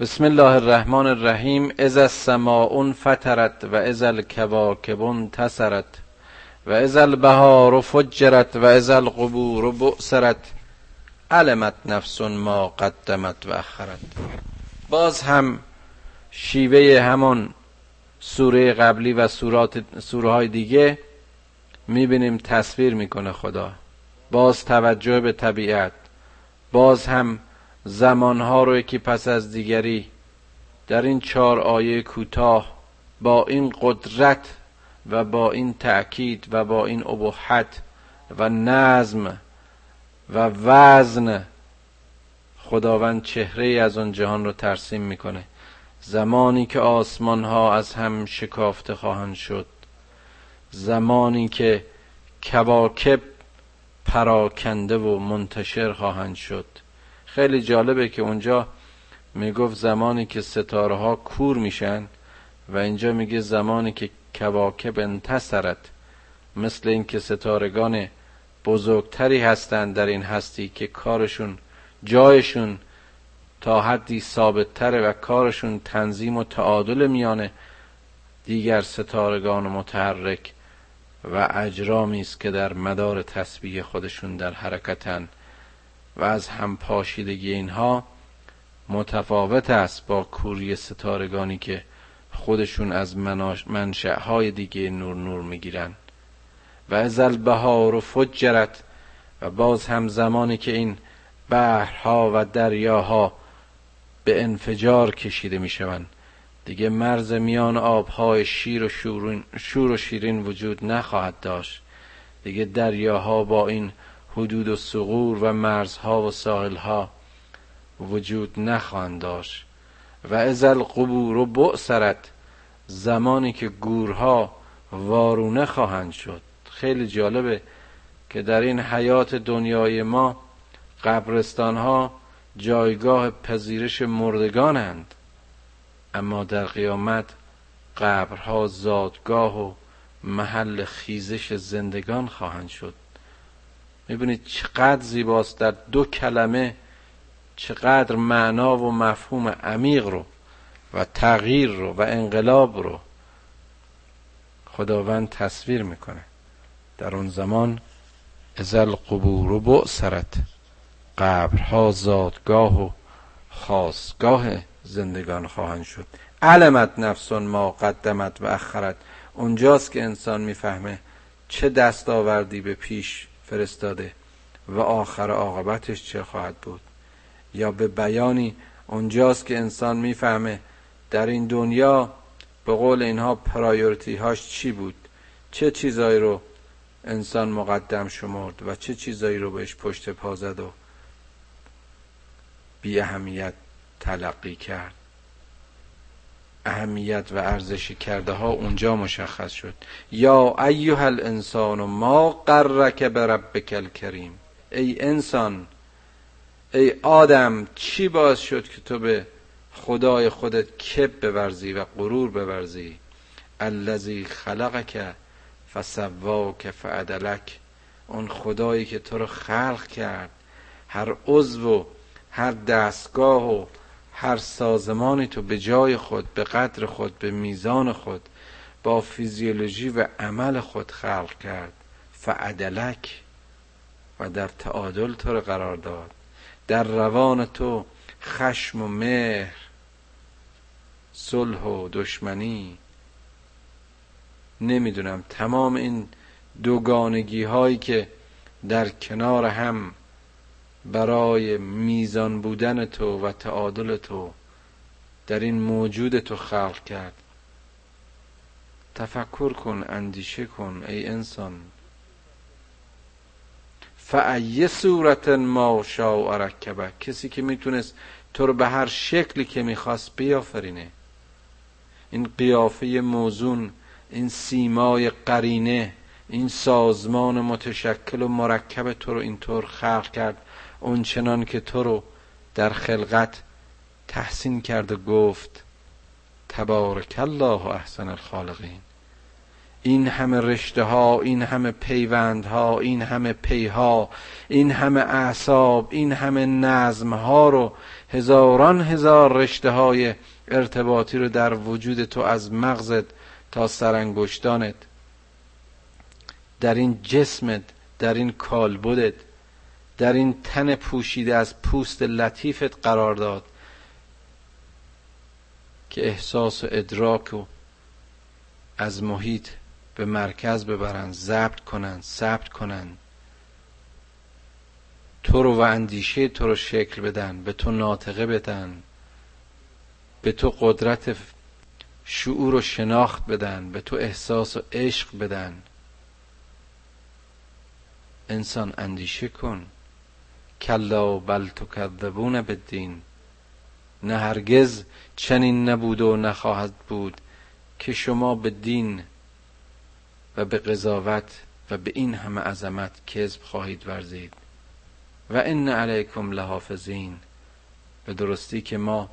بسم الله الرحمن الرحیم. از السماء فطرت و از الکواکب انتصرت و از البهار فجرت و از القبور بعثرت علمت نفس ما قدمت و اخرت. باز هم شیوه همان سوره قبلی و سورات سوره های دیگه می‌بینیم تصویر می‌کنه خدا. باز توجه به طبیعت. باز هم زمانها رو یکی پس از دیگری در این چهار آیه کوتاه با این قدرت و با این تأکید و با این ابهت و نظم و وزن خداوند چهره از آن جهان رو ترسیم می‌کنه. زمانی که آسمان ها از هم شکافته خواهند شد. زمانی که کواکب پراکنده و منتشر خواهند شد. خیلی جالبه که اونجا می‌گفت زمانی که ستاره ها کور میشن و اینجا میگه زمانی که کواکب انتصرت مثل اینکه ستارگان بزرگتری هستند در این هستی که کارشون جایشون تا حدی ثابتتره و کارشون تنظیم و تعادل میانه. دیگر ستارگان متحرک و اجرامی است که در مدار تسبیح خودشون در حرکتن. و از هم پاشیدگی اینها متفاوت است با کوری ستارگانی که خودشون از منشأهای دیگه نور نور می‌گیرن. و از البهار و فجرت و باز هم زمانی که این بحرها و دریاها به انفجار کشیده می‌شوند. دیگه مرز میان آبهای شیر و شور و شیرین وجود نخواهد داشت. دیگه دریاها با این حدود و سغور و مرزها و ساحلها وجود نخواهند داشت. و از القبور و بعثرت زمانی که گورها وارونه خواهند شد. خیلی جالبه که در این حیات دنیای ما قبرستان ها جایگاه پذیرش مردگانند. اما در قیامت قبرها زادگاه و محل خیزش زندگان خواهند شد. می‌بینید چقدر زیباست در دو کلمه چقدر معنا و مفهوم عمیق رو و تغییر رو و انقلاب رو خداوند تصویر می‌کنه. در اون زمان ازل قبور و بعثرت قبرها زادگاه و خاصگاه زندگان خواهند شد. علمت نفسون ما قدمت و اخرت. اونجاست که انسان می‌فهمه چه دستاوردی به پیش فرستاده و آخر عاقبتش چه خواهد بود؟ یا به بیانی اونجاست که انسان می‌فهمه در این دنیا به قول اینها پرایورتی هاش چی بود؟ چه چیزایی رو انسان مقدم شمرد و چه چیزایی رو بهش پشت پا زد و بی اهمیت تلقی کرد؟ اهمیت و ارزشی کرده ها اونجا مشخص شد. یا ایها الانسان ما قرک بربک الکریم. ای انسان ای آدم چی باز شد که تو به خدای خودت کب بورزی و غرور بورزی؟ الذی خلقک فسواک فعدلک. اون خدایی که تو رو خلق کرد. هر عضو و هر دستگاه و هر سازمانی تو به جای خود به قدر خود به میزان خود با فیزیولوژی و عمل خود خلق کرد. فعدلک و در تعادل تو رو قرار داد. در روان تو خشم و مهر صلح و دشمنی. نمی‌دونم تمام این دوگانگی هایی که در کنار هم برای میزان بودن تو و تعادل تو در این موجود تو خلق کرد. تفکر کن اندیشه کن ای انسان. فعی صورت ما شاء رکبه کسی که می‌تونست تو رو به هر شکلی که می‌خواست بیافرینه. این قیافه موزون این سیمای قرینه این سازمان متشکل و مرکب تو رو اینطور خلق کرد. اون چنان که تو رو در خلقت تحسین کرد و گفت تبارک الله احسن الخالقین. این همه رشته ها این همه پیوند ها این همه پیها این همه اعصاب این همه نظم ها رو هزاران هزار رشته های ارتباطی رو در وجود تو از مغزت تا سرانگشتانت در این جسمت در این کالبدت در این تن پوشیده از پوست لطیفت قرار داد که احساس و ادراک و از محیط به مرکز ببرن ضبط کنن ثبت کنن تو رو و اندیشه تو رو شکل بدن به تو ناطقه بدن به تو قدرت شعور و شناخت بدن به تو احساس و عشق بدن. انسان اندیشه کن. کلا بل تکذبون بالدین. نه هرگز چنین نبود و نخواهد بود که شما به دین و به قضاوت و به این همه عظمت کذب خواهید ورزید. و ان علیکم لحافظین. به درستی که ما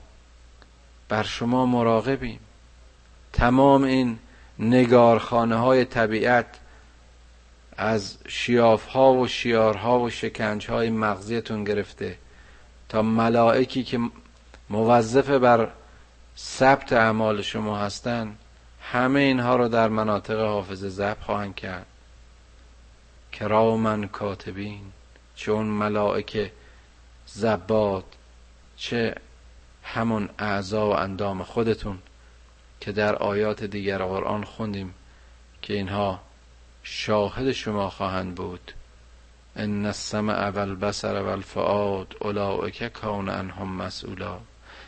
بر شما مراقبیم. تمام این نگارخانه های طبیعت از شیاف ها و شیارها و شکنج های مغزیتون گرفته تا ملائکی که موظف بر ثبت اعمال شما هستند همه اینها رو در مناطق حافظه ضبط خواهند کرد. کرامن کاتبین چون ملائکه زباد چه همون اعضا و اندام خودتون که در آیات دیگر قرآن خوندیم که اینها شاهد شما خواهند بود. ان السمع والبصر والفؤاد اولئک کان عنهم مسئولا.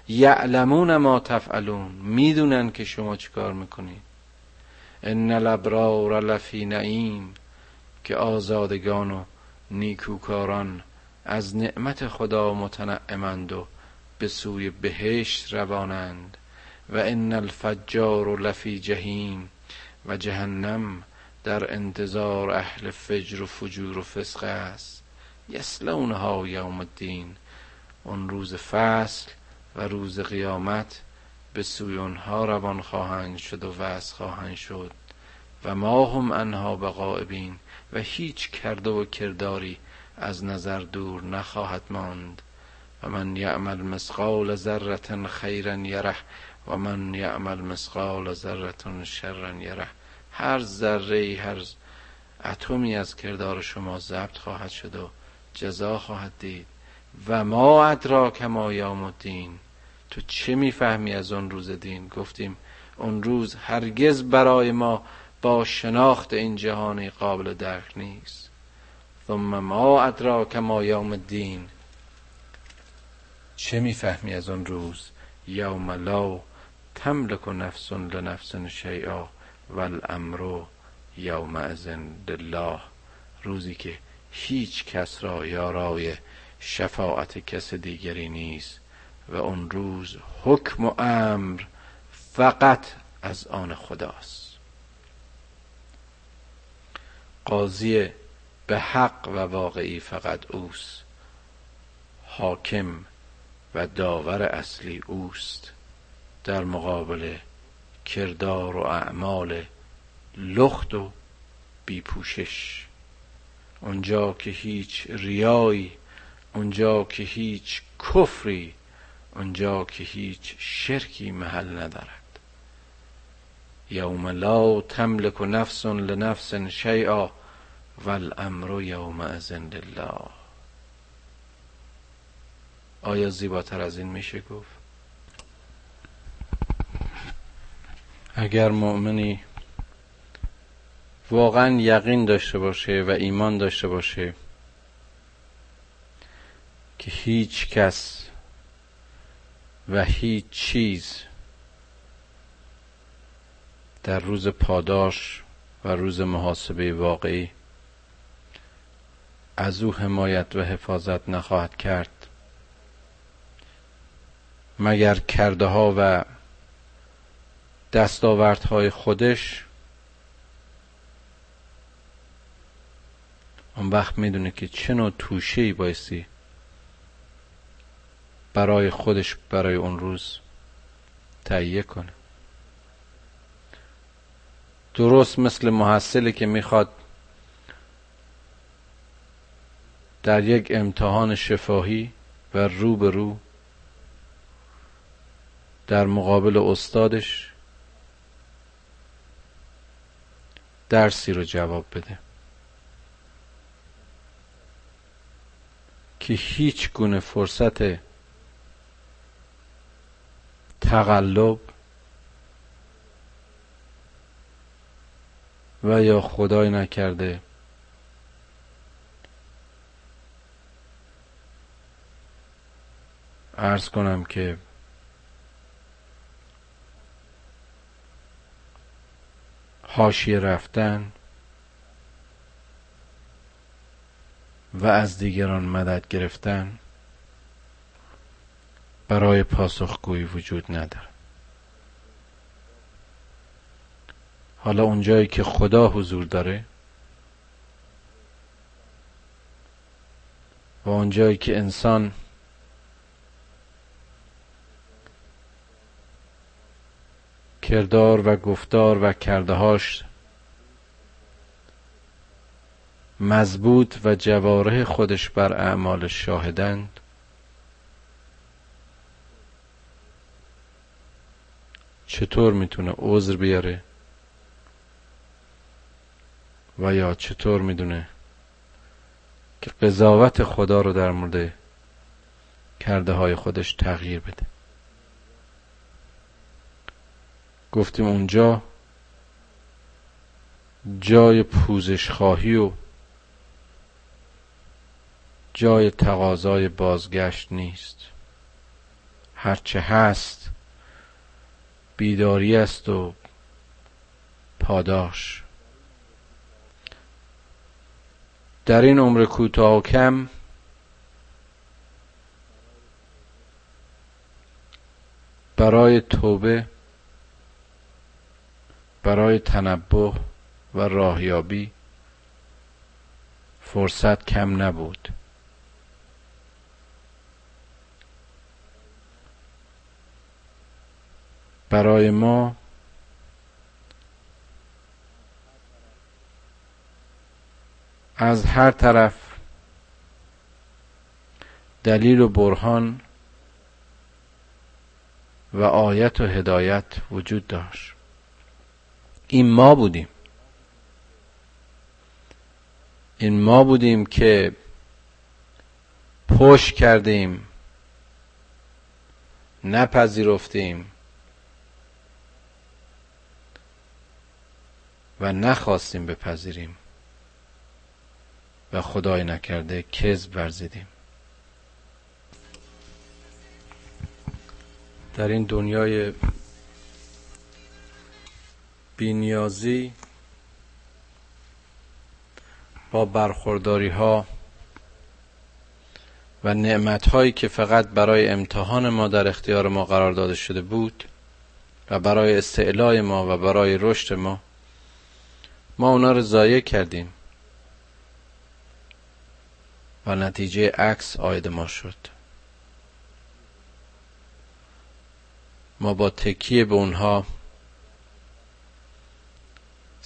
یعلمون ما تفعلون. می‌دونن که شما چیکار می‌کنید. ان الابرار لفی نعیم. که آزادگان و نیکوکاران از نعمت خدا متنعمند و به سوی بهشت روانند. و ان الفجار لفی جهیم. و جهنم در انتظار اهل فجر و فجور و فسق است. یسلونها یوم الدین اون روز فصل و روز قیامت به سوی اونها روان خواهند شد و وز خواهند شد. و ما هم انها بقائبین و هیچ کرده و کرداری از نظر دور نخواهد ماند. و من یعمل مسقال ذره خیرا یره و من یعمل مسقال ذره شرا یره. هر ذره هر اتمی از کردار شما ضبط خواهد شد و جزا خواهد دید. و ما ادراک ما یوم الدین. تو چه می‌فهمی از اون روز دین؟ گفتیم اون روز هرگز برای ما با شناخت این جهانی قابل درک نیست. ثم ما ادراک ما یوم الدین. چه می‌فهمی از اون روز؟ یوم لا تملک نفس لنفس شیئا. والامر ازن لله. روزی که هیچ کس را یارای شفاعت کس دیگری نیست و اون روز حکم و امر فقط از آن خداست. قاضی به حق و واقعی فقط اوست. حاکم و داور اصلی اوست. در مقابل کردار و اعمال لخت و بیپوشش. اونجا که هیچ ریایی اونجا که هیچ کفری اونجا که هیچ شرکی محل ندارد. یوم لا تملک نفس لنفس شیئا والامر یومئذ لله. آیا زیباتر از این میشه گفت؟ اگر مؤمنی واقعا یقین داشته باشه و ایمان داشته باشه که هیچ کس و هیچ چیز در روز پاداش و روز محاسبه واقعی از او حمایت و حفاظت نخواهد کرد. مگر کرده ها و دستاوردهای خودش اون وقت می‌دونه که چه نوع توشه ای بایستی برای خودش برای اون روز تهیه کنه. درست مثل محصلی که می‌خواد در یک امتحان شفاهی و رو به رو در مقابل استادش درسی رو جواب بده. که هیچ گونه فرصت تقلب و یا خدای نکرده ارز کنم که حاشیه رفتن و از دیگران مدد گرفتن برای پاسخگویی وجود نداره حالا اونجایی که خدا حضور داره و اونجایی که انسان کردار و گفتار و کردهاش مضبوط و جواره خودش بر اعمال شاهدند. چطور می‌تونه عذر بیاره؟ و یا چطور می‌دونه که قضاوت خدا رو در مورد کرده های خودش تغییر بده؟ گفتیم اونجا جای پوزش خواهی و جای تقاضای بازگشت نیست. هرچه هست بیداری است و پاداش. در این عمر کوتاه و کم برای توبه برای تنبه و راهیابی فرصت کم نبود. برای ما از هر طرف دلیل و برهان و آیت و هدایت وجود داشت. این ما بودیم. این ما بودیم که پشت کردیم نپذیرفتیم و نخواستیم بپذیریم و خدای نکرده کذب ورزیدیم. در این دنیای بینیازی با برخورداری ها و نعمت هایی که فقط برای امتحان ما در اختیار ما قرار داده شده بود و برای استعلای ما و برای رشد ما ما اونا رو ضایع کردیم و نتیجه عکس آید ما شد. ما با تکیه به اونها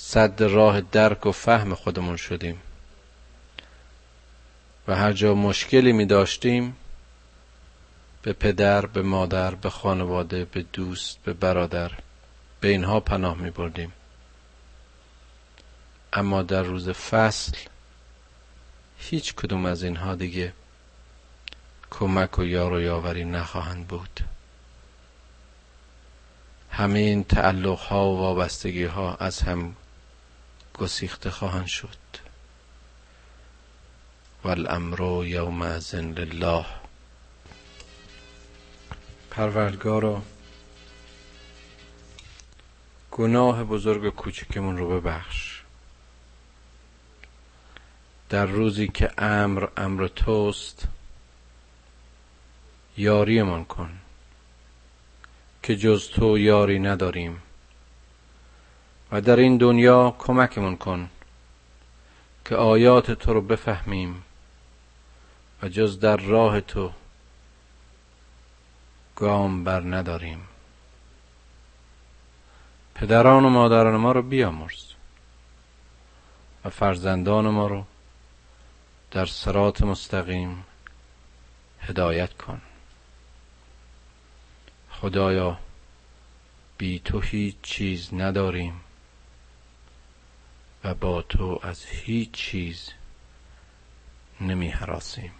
صد راه درک و فهم خودمون شدیم. و هر جا مشکلی می داشتیم به پدر به مادر به خانواده به دوست به برادر به اینها پناه می بردیم. اما در روز فصل هیچ کدوم از اینها دیگه کمک و یار و یاوری نخواهند بود. همه این تعلق ها و وابستگی ها از هم گسیخته خواهند شد. والامر یوم لله. پروردگارا گناه بزرگ کوچکمون رو ببخش. در روزی که امر امر توست یاریمان کن که جز تو یاری نداریم. و در این دنیا کمکمون کن که آیات تو رو بفهمیم و جز در راه تو گام بر نداریم. پدران و مادران ما رو بیامرز و فرزندان ما رو در سرات مستقیم هدایت کن. خدایا بی تو هیچ چیز نداریم. و با تو از هیچ چیز نمی حراسیم.